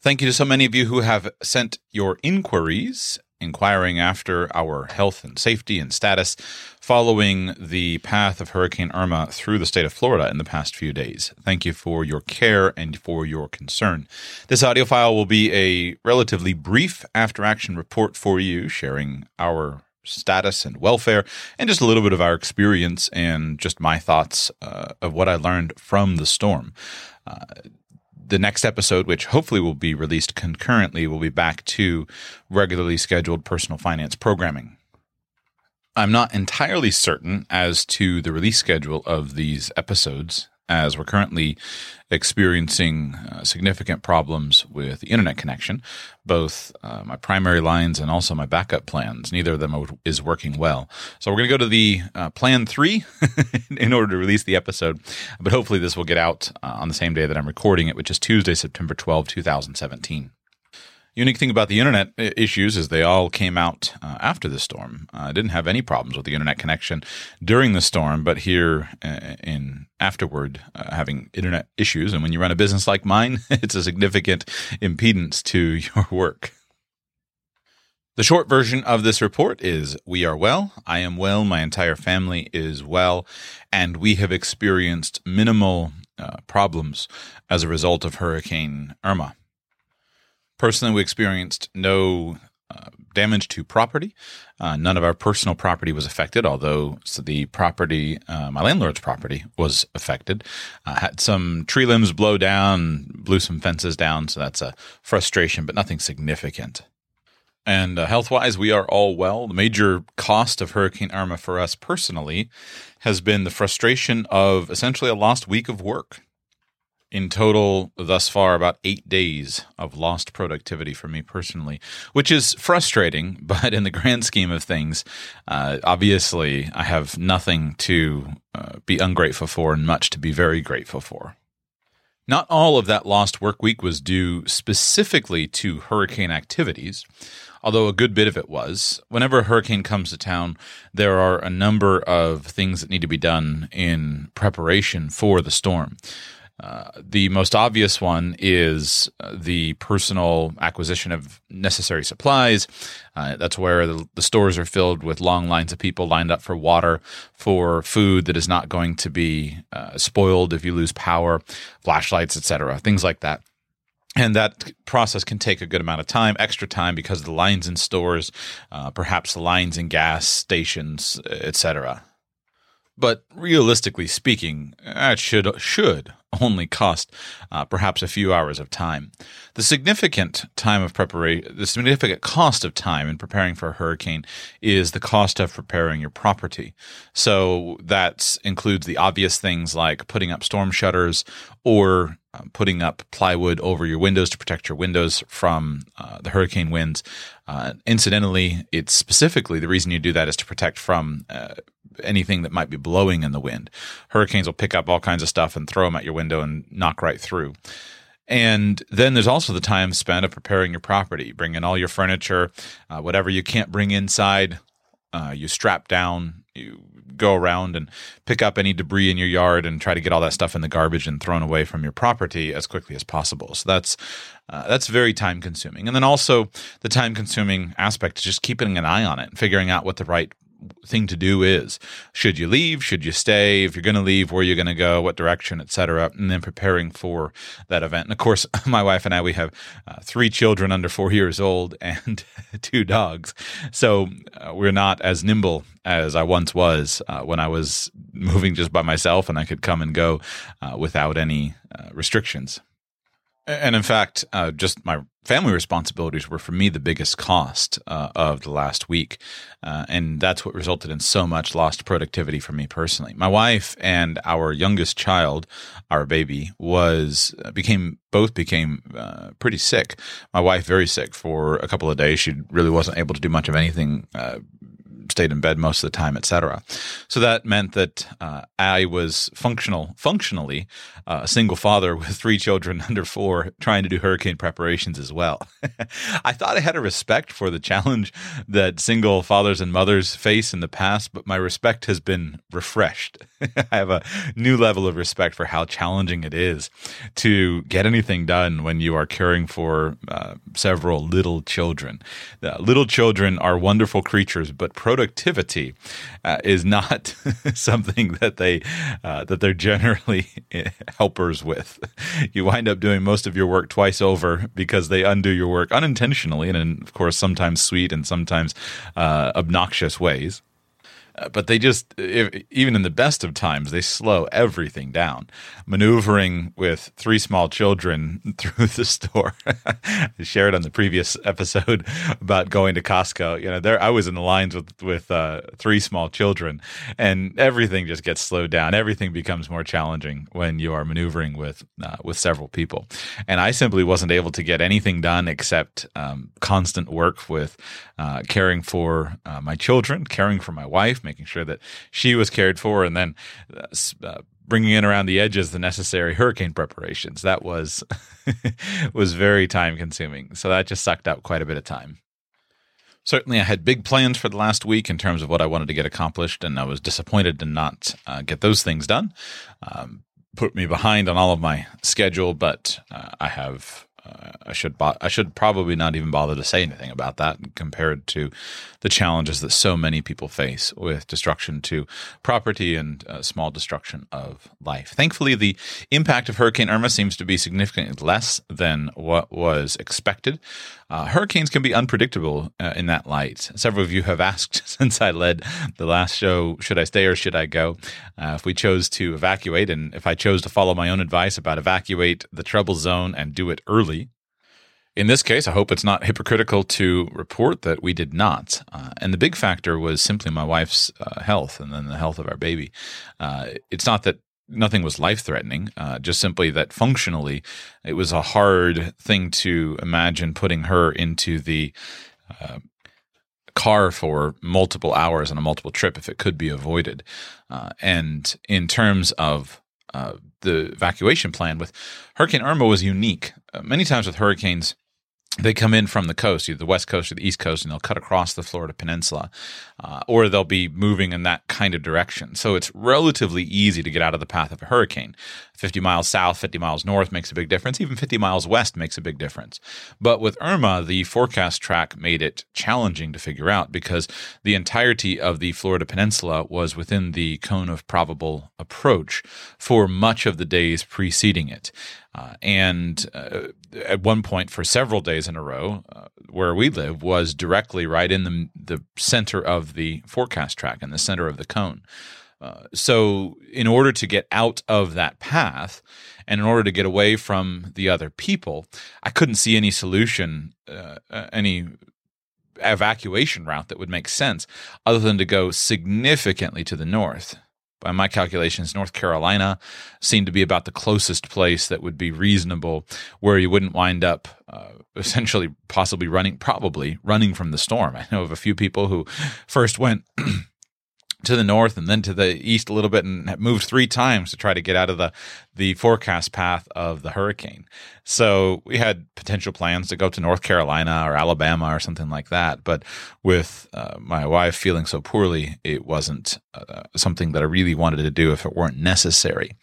Thank you to so many of you who have sent your inquiries inquiring after our health and safety and status following the path of Hurricane Irma through the state of Florida in the past few days. Thank you for your care and for your concern. This audio file will be a relatively brief after action report for you, sharing our status and welfare, and just a little bit of our experience and just my thoughts uh, of what I learned from the storm. Uh, the next episode, which hopefully will be released concurrently, will be back to regularly scheduled personal finance programming. I'm not entirely certain as to the release schedule of these episodes as we're currently experiencing uh, significant problems with the internet connection, both uh, my primary lines and also my backup plans. Neither of them is working well. So we're going to go to the uh, plan three in order to release the episode, but hopefully this will get out uh, on the same day that I'm recording it, which is Tuesday, September 12, 2017 unique thing about the internet issues is they all came out uh, after the storm. Uh, I didn't have any problems with the internet connection during the storm, but here uh, in afterward, uh, having internet issues, and when you run a business like mine, it's a significant impedance to your work. The short version of this report is We are well. I am well. My entire family is well. And we have experienced minimal uh, problems as a result of Hurricane Irma. Personally, we experienced no uh, damage to property. Uh, none of our personal property was affected, although so the property, uh, my landlord's property, was affected. had some tree limbs blow down, blew some fences down, so that's a frustration, but nothing significant. And uh, health wise, we are all well. The major cost of Hurricane Irma for us personally has been the frustration of essentially a lost week of work in total thus far about eight days of lost productivity for me personally which is frustrating but in the grand scheme of things uh, obviously i have nothing to uh, be ungrateful for and much to be very grateful for not all of that lost work week was due specifically to hurricane activities although a good bit of it was. Whenever a hurricane comes to town, there are a number of things that need to be done in preparation for the storm. Uh, the most obvious one is uh, the personal acquisition of necessary supplies. Uh, that's where the, the, stores are filled with long lines of people lined up for water, for food that is not going to be uh, spoiled if you lose power, flashlights, etc., things like that. And that process can take a good amount of time, extra time because of the lines in stores, uh, perhaps the lines in gas stations, etc. But realistically speaking, that should should only cost uh, perhaps a few hours of time. The significant time of preparation, the significant cost of time in preparing for a hurricane is the cost of preparing your property. So that includes the obvious things like putting up storm shutters or uh, putting up plywood over your windows to protect your windows from uh, the hurricane winds. Uh, incidentally, it's specifically the reason you do that is to protect from uh, anything that might be blowing in the wind. Hurricanes will pick up all kinds of stuff and throw them at your window and knock right through. And then there's also the time spent of preparing your property, bringing all your furniture, uh, whatever you can't bring inside, uh, you strap down, you go around and pick up any debris in your yard and try to get all that stuff in the garbage and thrown away from your property as quickly as possible. So that's uh, that's very time consuming. And then also the time consuming aspect is just keeping an eye on it and figuring out what the right thing to do is should you leave? Should you stay? If you're going to leave where you're going to go? What direction etc and then preparing for that event. And of course my wife and i we have uh, three children under four years old and two dogs. So uh, we're not as nimble as i once was uh, when i was moving just by myself and i could come and go uh, without any uh, restrictions And in fact, uh, just my family responsibilities were for me the biggest cost uh, of the last week. Uh, and that's what resulted in so much lost productivity for me personally. My wife and our youngest child, our baby, was uh, became both became uh, pretty sick. My wife very sick for a couple of days. She really wasn't able to do much of anything uh, stayed in bed most of the time, etc. So that meant that uh, I was functional, functionally uh, a single father with three children under four, trying to do hurricane preparations as well. I thought I had a respect for the challenge that single fathers and mothers face in the past, but my respect has been refreshed. I have a new level of respect for how challenging it is to get anything done when you are caring for uh, several little children. little children are wonderful creatures, but productivity uh, is not something that they uh, that they're generally helpers with. You wind up doing most of your work twice over because they undo your work unintentionally, and in, of course sometimes sweet and sometimes uh, obnoxious ways. Uh, but they just if, even in the best of times they slow everything down. Maneuvering with three small children through the store. Shared on the previous episode about going to costco. You know there i was in the lines with with uh, three small children and everything just gets slowed down. Everything becomes more challenging when you are maneuvering with uh, with several people. And i simply wasn't able to get anything done except um, constant work with uh, caring for uh, my children caring for my wife making sure that she was cared for, and then uh, uh, bringing in around the edges the necessary hurricane preparations. That was was very time consuming. So that just sucked up quite a bit of time. Certainly, I had big plans for the last week in terms of what I wanted to get accomplished, and I was disappointed to not uh, get those things done. Um, put me behind on all of my schedule, but uh, I have I should bo- I should probably not even bother to say anything about that compared to the challenges that so many people face with destruction to property and uh, small destruction of life. Thankfully, the impact of Hurricane Irma seems to be significantly less than what was expected. Uh, hurricanes can be unpredictable uh, in that light. Several of you have asked since I led the last show, should I stay or should I go? Uh, if we chose to evacuate, and if I chose to follow my own advice about evacuate the trouble zone and do it early, in this case, I hope it's not hypocritical to report that we did not. Uh, and the big factor was simply my wife's uh, health and then the health of our baby. Uh, it's not that nothing was life threatening, uh, just simply that functionally it was a hard thing to imagine putting her into the uh, car for multiple hours on a multiple trip if it could be avoided. Uh, and in terms of uh, the evacuation plan with Hurricane Irma was unique. Uh, many times with hurricanes, they come in from the coast, either the west coast or the east coast, and they'll cut across the Florida peninsula, uh, or they'll be moving in that kind of direction. So it's relatively easy to get out of the path of a hurricane. 50 miles south, 50 miles north makes a big difference. Even 50 miles west makes a big difference. But with Irma, the forecast track made it challenging to figure out because the entirety of the Florida peninsula was within the cone of probable approach for much of the days preceding it. Uh, and uh, at one point, for several days in a row, uh, where we live was directly right in the the center of the forecast track, in the center of the cone. Uh, so, in order to get out of that path, and in order to get away from the other people, I couldn't see any solution, uh, any evacuation route that would make sense, other than to go significantly to the north by my calculations, North Carolina seemed to be about the closest place that would be reasonable where you wouldn't wind up uh, essentially possibly running, probably running from the storm. I know of a few people who first went to the north and then to the east a little bit and moved three times to try to get out of the the forecast path of the hurricane. So we had potential plans to go to North Carolina or Alabama or something like that, but with uh, my wife feeling so poorly, it wasn't uh, something that I really wanted to do if it weren't necessary.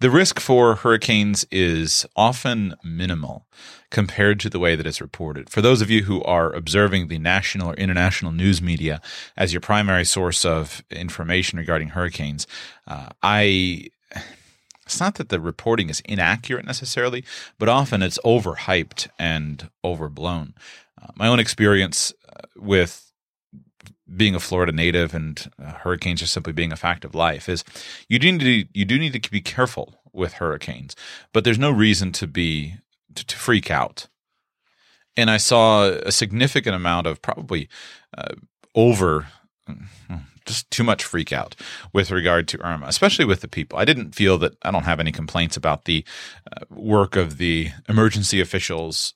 The risk for hurricanes is often minimal compared to the way that it's reported. For those of you who are observing the national or international news media as your primary source of information regarding hurricanes, uh, I it's not that the reporting is inaccurate necessarily, but often it's overhyped and overblown. Uh, my own experience uh, with being a Florida native and uh, hurricanes just simply being a fact of life is you do need to you do need to be careful with hurricanes, but there's no reason to be to, to freak out. And I saw a significant amount of probably uh, over just too much freak out with regard to Irma, especially with the people. I didn't feel that I don't have any complaints about the uh, work of the emergency officials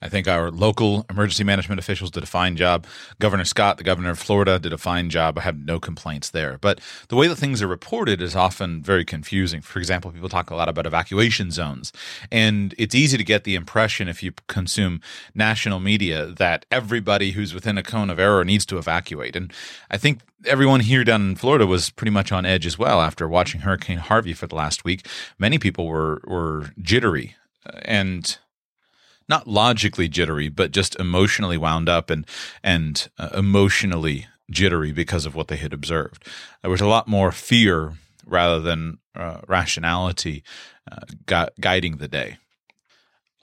I think our local emergency management officials did a fine job. Governor Scott, the governor of Florida, did a fine job. I have no complaints there. But the way that things are reported is often very confusing. For example, people talk a lot about evacuation zones. And it's easy to get the impression if you consume national media that everybody who's within a cone of error needs to evacuate. And I think everyone here down in Florida was pretty much on edge as well after watching Hurricane Harvey for the last week. Many people were were jittery and not logically jittery, but just emotionally wound up and and uh, emotionally jittery because of what they had observed. There was a lot more fear rather than uh, rationality uh, gu- guiding the day.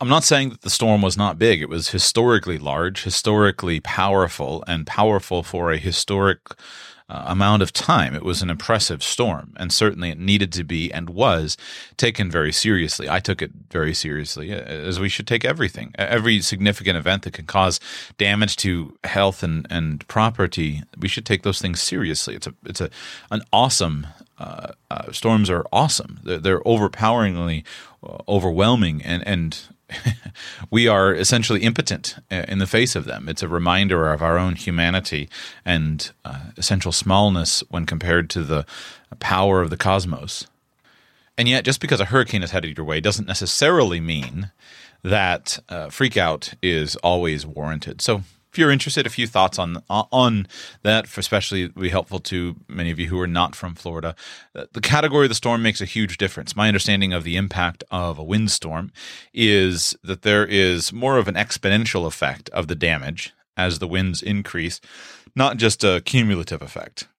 I'm not saying that the storm was not big. It was historically large, historically powerful, and powerful for a historic uh, amount of time. It was an impressive storm, and certainly it needed to be and was taken very seriously. I took it very seriously, uh, as we should take everything. Every significant event that can cause damage to health and, and property, we should take those things seriously. It's a it's a an awesome uh, uh, storms are awesome. They're, they're overpoweringly uh, overwhelming and and we are essentially impotent uh, in the face of them. It's a reminder of our own humanity and uh, essential smallness when compared to the power of the cosmos. And yet, just because a hurricane is headed your way doesn't necessarily mean that uh, freakout is always warranted. So, if you're interested, a few thoughts on on that, especially be helpful to many of you who are not from Florida. Uh, the category of the storm makes a huge difference. My understanding of the impact of a windstorm is that there is more of an exponential effect of the damage as the winds increase, not just a cumulative effect.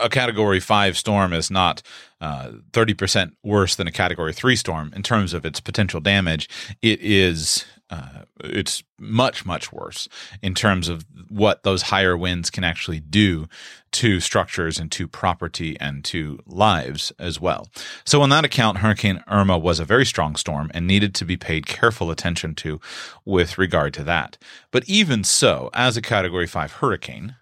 A category five storm is not uh, 30% worse than a category three storm in terms of its potential damage. It is uh, it's much much worse in terms of what those higher winds can actually do to structures and to property and to lives as well. So on that account Hurricane Irma was a very strong storm and needed to be paid careful attention to with regard to that. But even so, as a category 5 hurricane,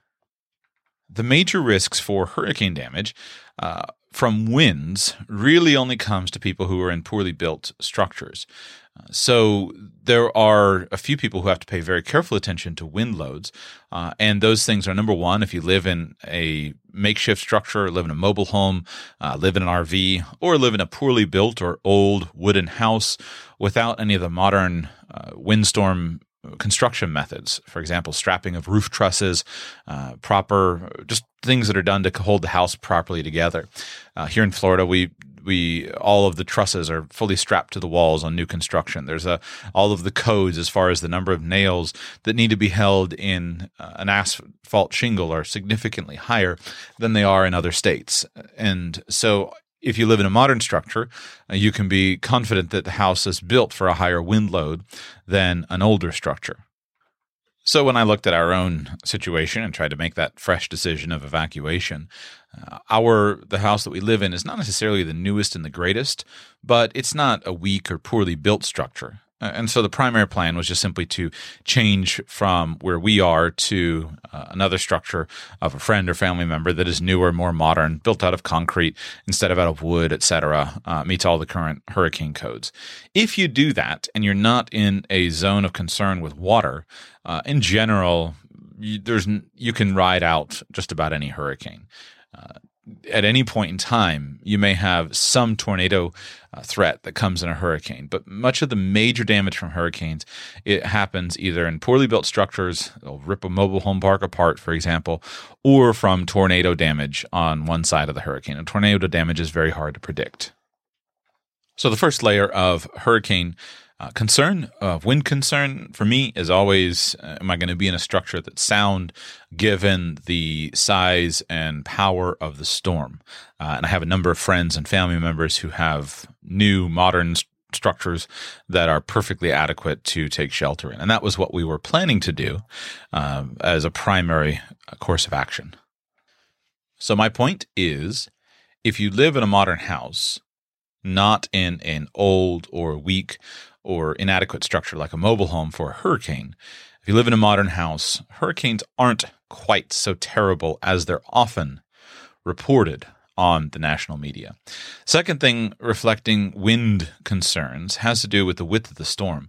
the major risks for hurricane damage uh, from winds really only comes to people who are in poorly built structures. So there are a few people who have to pay very careful attention to wind loads, uh, and those things are number one. If you live in a makeshift structure, live in a mobile home, uh, live in an RV, or live in a poorly built or old wooden house without any of the modern uh, windstorm construction methods. For example, strapping of roof trusses, uh, proper just things that are done to hold the house properly together. Uh, here in Florida, we we all of the trusses are fully strapped to the walls on new construction. There's a all of the codes as far as the number of nails that need to be held in uh, an asphalt shingle are significantly higher than they are in other states. And so if you live in a modern structure, uh, you can be confident that the house is built for a higher wind load than an older structure. So when I looked at our own situation and tried to make that fresh decision of evacuation, uh, our the house that we live in is not necessarily the newest and the greatest, but it's not a weak or poorly built structure. And so the primary plan was just simply to change from where we are to uh, another structure of a friend or family member that is newer, more modern, built out of concrete instead of out of wood, etc., uh, meets all the current hurricane codes. If you do that and you're not in a zone of concern with water, uh, in general, you, there's you can ride out just about any hurricane. Uh, at any point in time, you may have some tornado uh, threat that comes in a hurricane. But much of the major damage from hurricanes it happens either in poorly built structures, they'll rip a mobile home park apart, for example, or from tornado damage on one side of the hurricane. And tornado damage is very hard to predict. So the first layer of hurricane uh, concern of wind concern for me is always uh, am I going to be in a structure that's sound given the size and power of the storm? Uh, and I have a number of friends and family members who have new modern st- structures that are perfectly adequate to take shelter in. And that was what we were planning to do um, as a primary uh, course of action. So, my point is if you live in a modern house, not in an old or weak or inadequate structure like a mobile home for a hurricane. If you live in a modern house, hurricanes aren't quite so terrible as they're often reported on the national media. Second thing reflecting wind concerns has to do with the width of the storm.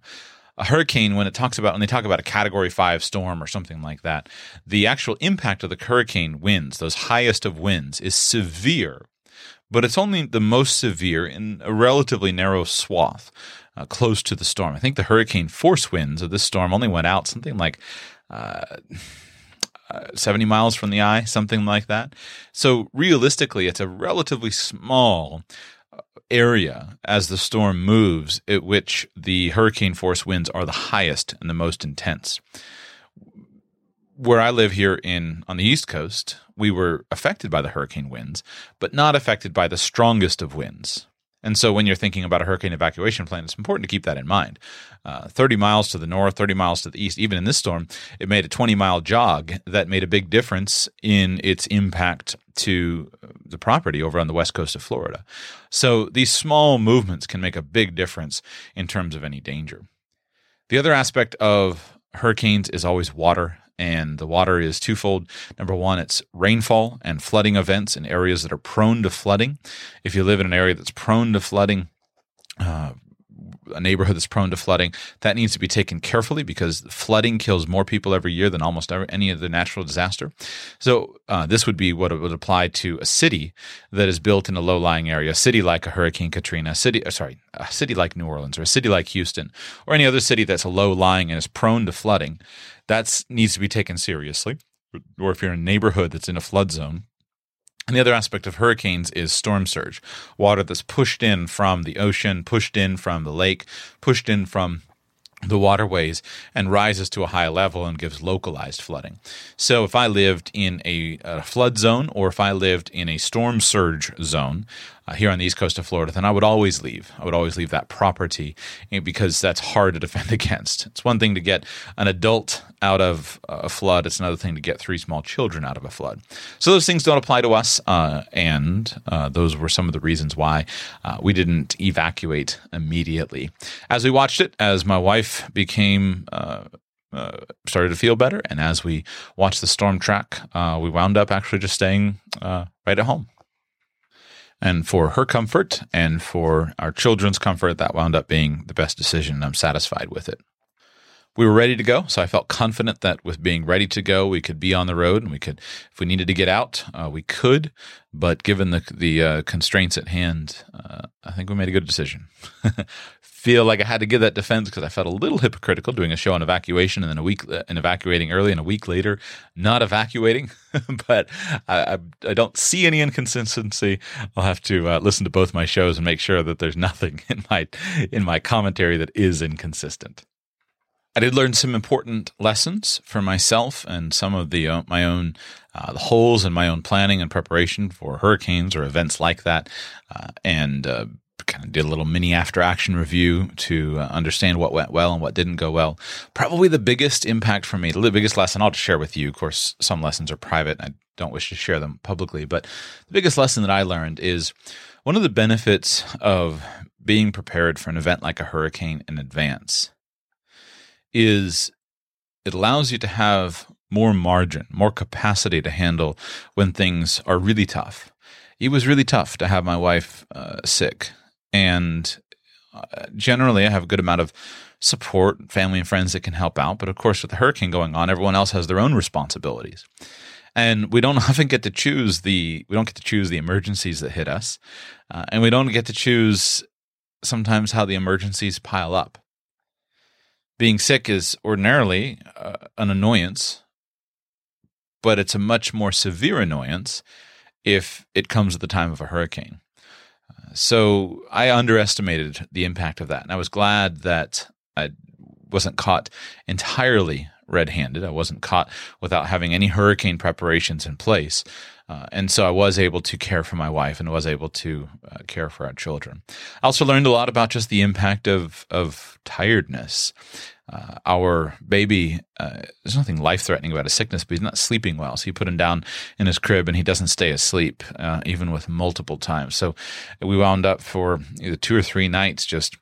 A hurricane, when it talks about when they talk about a category five storm or something like that, the actual impact of the hurricane winds, those highest of winds, is severe, but it's only the most severe in a relatively narrow swath uh, close to the storm. I think the hurricane force winds of this storm only went out something like. Uh, uh, 70 miles from the eye, something like that. So realistically, it's a relatively small uh, area as the storm moves at which the hurricane force winds are the highest and the most intense. Where I live here in on the East Coast, we were affected by the hurricane winds, but not affected by the strongest of winds. And so when you're thinking about a hurricane evacuation plan, it's important to keep that in mind. Uh, 30 miles to the north, 30 miles to the east, even in this storm, it made a 20 mile jog that made a big difference in its impact to the property over on the west coast of Florida. So these small movements can make a big difference in terms of any danger. The other aspect of hurricanes is always water and the water is twofold. Number one, it's rainfall and flooding events in areas that are prone to flooding. If you live in an area that's prone to flooding, uh, a neighborhood that's prone to flooding, that needs to be taken carefully because flooding kills more people every year than almost any other natural disaster. So uh, this would be what it would apply to a city that is built in a low-lying area, a city like a Hurricane Katrina, a city, uh, sorry, a city like New Orleans or a city like Houston or any other city that's a low-lying and is prone to flooding. That needs to be taken seriously. Or if you're in a neighborhood that's in a flood zone, and the other aspect of hurricanes is storm surge, water that's pushed in from the ocean, pushed in from the lake, pushed in from the waterways and rises to a high level and gives localized flooding. So, if I lived in a, a flood zone or if I lived in a storm surge zone uh, here on the east coast of Florida, then I would always leave. I would always leave that property eh, because that's hard to defend against. It's one thing to get an adult out of a flood, it's another thing to get three small children out of a flood. So, those things don't apply to us, uh, and uh, those were some of the reasons why uh, we didn't evacuate immediately. As we watched it, as my wife became uh, uh, started to feel better. And as we watched the storm track, uh, we wound up actually just staying uh, right at home. And for her comfort and for our children's comfort, that wound up being the best decision. I'm satisfied with it. We were ready to go, so I felt confident that with being ready to go, we could be on the road, and we could, if we needed to get out, uh, we could. But given the the uh, constraints at hand, uh, I think we made a good decision. feel like I had to give that defense because I felt a little hypocritical doing a show on evacuation and then a week and evacuating early and a week later not evacuating. but I, I, I, don't see any inconsistency. I'll have to uh, listen to both my shows and make sure that there's nothing in my in my commentary that is inconsistent. I did learn some important lessons for myself and some of the uh, my own uh, the holes in my own planning and preparation for hurricanes or events like that, uh, and uh, kind of did a little mini after action review to uh, understand what went well and what didn't go well. Probably the biggest impact for me, the biggest lesson I'll share with you. Of course, some lessons are private. I don't wish to share them publicly, but the biggest lesson that I learned is one of the benefits of being prepared for an event like a hurricane in advance is it allows you to have more margin, more capacity to handle when things are really tough. It was really tough to have my wife uh, sick and uh, generally, I have a good amount of support, family and friends that can help out. But of course, with the hurricane going on, everyone else has their own responsibilities. And we don't often get to choose the we don't get to choose the emergencies that hit us, uh, and we don't get to choose sometimes how the emergencies pile up. Being sick is ordinarily uh, an annoyance, but it's a much more severe annoyance if it comes at the time of a hurricane. So I underestimated the impact of that. And I was glad that I wasn't caught entirely red handed. I wasn't caught without having any hurricane preparations in place. Uh, and so I was able to care for my wife and was able to uh, care for our children. I also learned a lot about just the impact of, of tiredness. Uh, our baby, uh, there's nothing life threatening about his sickness, but he's not sleeping well. So you put him down in his crib and he doesn't stay asleep, uh, even with multiple times. So we wound up for either two or three nights just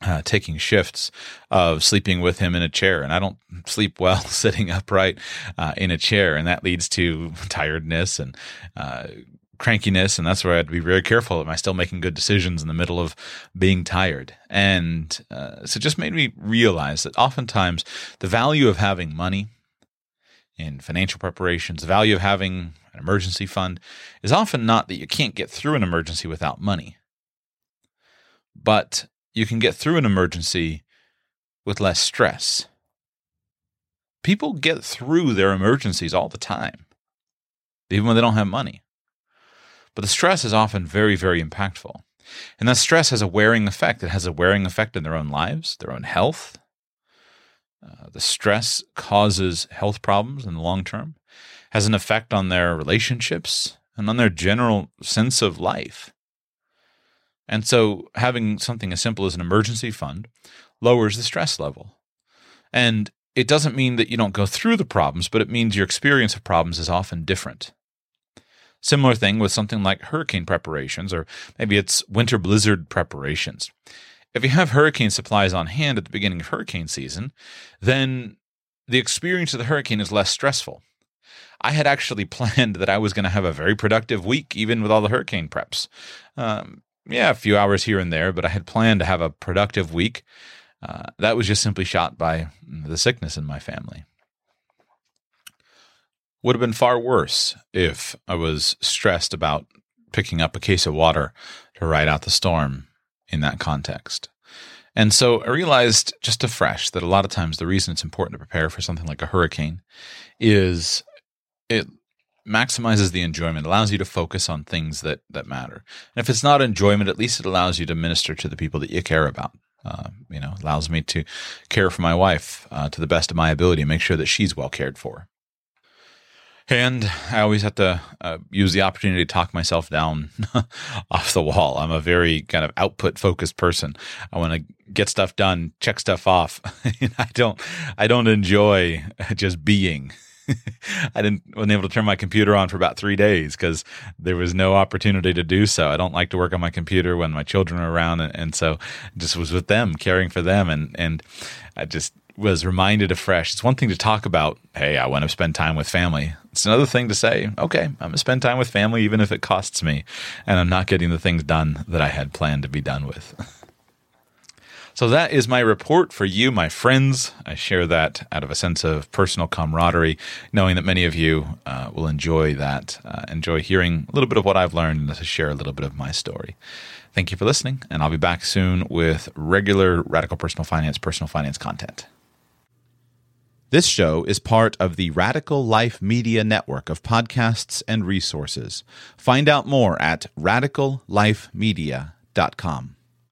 uh, taking shifts of sleeping with him in a chair. And I don't sleep well sitting upright uh, in a chair. And that leads to tiredness and uh, crankiness. And that's where I had to be very careful. Am I still making good decisions in the middle of being tired? And uh, so it just made me realize that oftentimes the value of having money in financial preparations, the value of having an emergency fund is often not that you can't get through an emergency without money. But you can get through an emergency with less stress. People get through their emergencies all the time, even when they don't have money. But the stress is often very, very impactful. And that stress has a wearing effect. It has a wearing effect in their own lives, their own health. Uh, the stress causes health problems in the long term, has an effect on their relationships and on their general sense of life. And so having something as simple as an emergency fund lowers the stress level. And it doesn't mean that you don't go through the problems, but it means your experience of problems is often different. Similar thing with something like hurricane preparations, or maybe it's winter blizzard preparations. If you have hurricane supplies on hand at the beginning of hurricane season, then the experience of the hurricane is less stressful. I had actually planned that I was going to have a very productive week, even with all the hurricane preps. Um, yeah, a few hours here and there, but I had planned to have a productive week. Uh, that was just simply shot by the sickness in my family. Would have been far worse if I was stressed about picking up a case of water to ride out the storm in that context. And so I realized just afresh that a lot of times the reason it's important to prepare for something like a hurricane is it maximizes the enjoyment, allows you to focus on things that that matter. And if it's not enjoyment, at least it allows you to minister to the people that you care about. Uh, you know, allows me to care for my wife uh, to the best of my ability, and make sure that she's well cared for. And I always have to uh, use the opportunity to talk myself down off the wall. I'm a very kind of output focused person. I want to get stuff done, check stuff off. I don't, I don't enjoy just being. I didn't wasn't able to turn my computer on for about three days because there was no opportunity to do so. I don't like to work on my computer when my children are around, and, and so just was with them, caring for them, and and I just was reminded afresh. It's one thing to talk about, hey, I want to spend time with family. It's another thing to say, okay, I'm going to spend time with family even if it costs me, and I'm not getting the things done that I had planned to be done with. So that is my report for you, my friends. I share that out of a sense of personal camaraderie, knowing that many of you uh, will enjoy that, uh, enjoy hearing a little bit of what I've learned and to share a little bit of my story. Thank you for listening, and I'll be back soon with regular Radical Personal Finance, personal finance content. This show is part of the Radical Life Media Network of podcasts and resources. Find out more at radicallifemedia.com.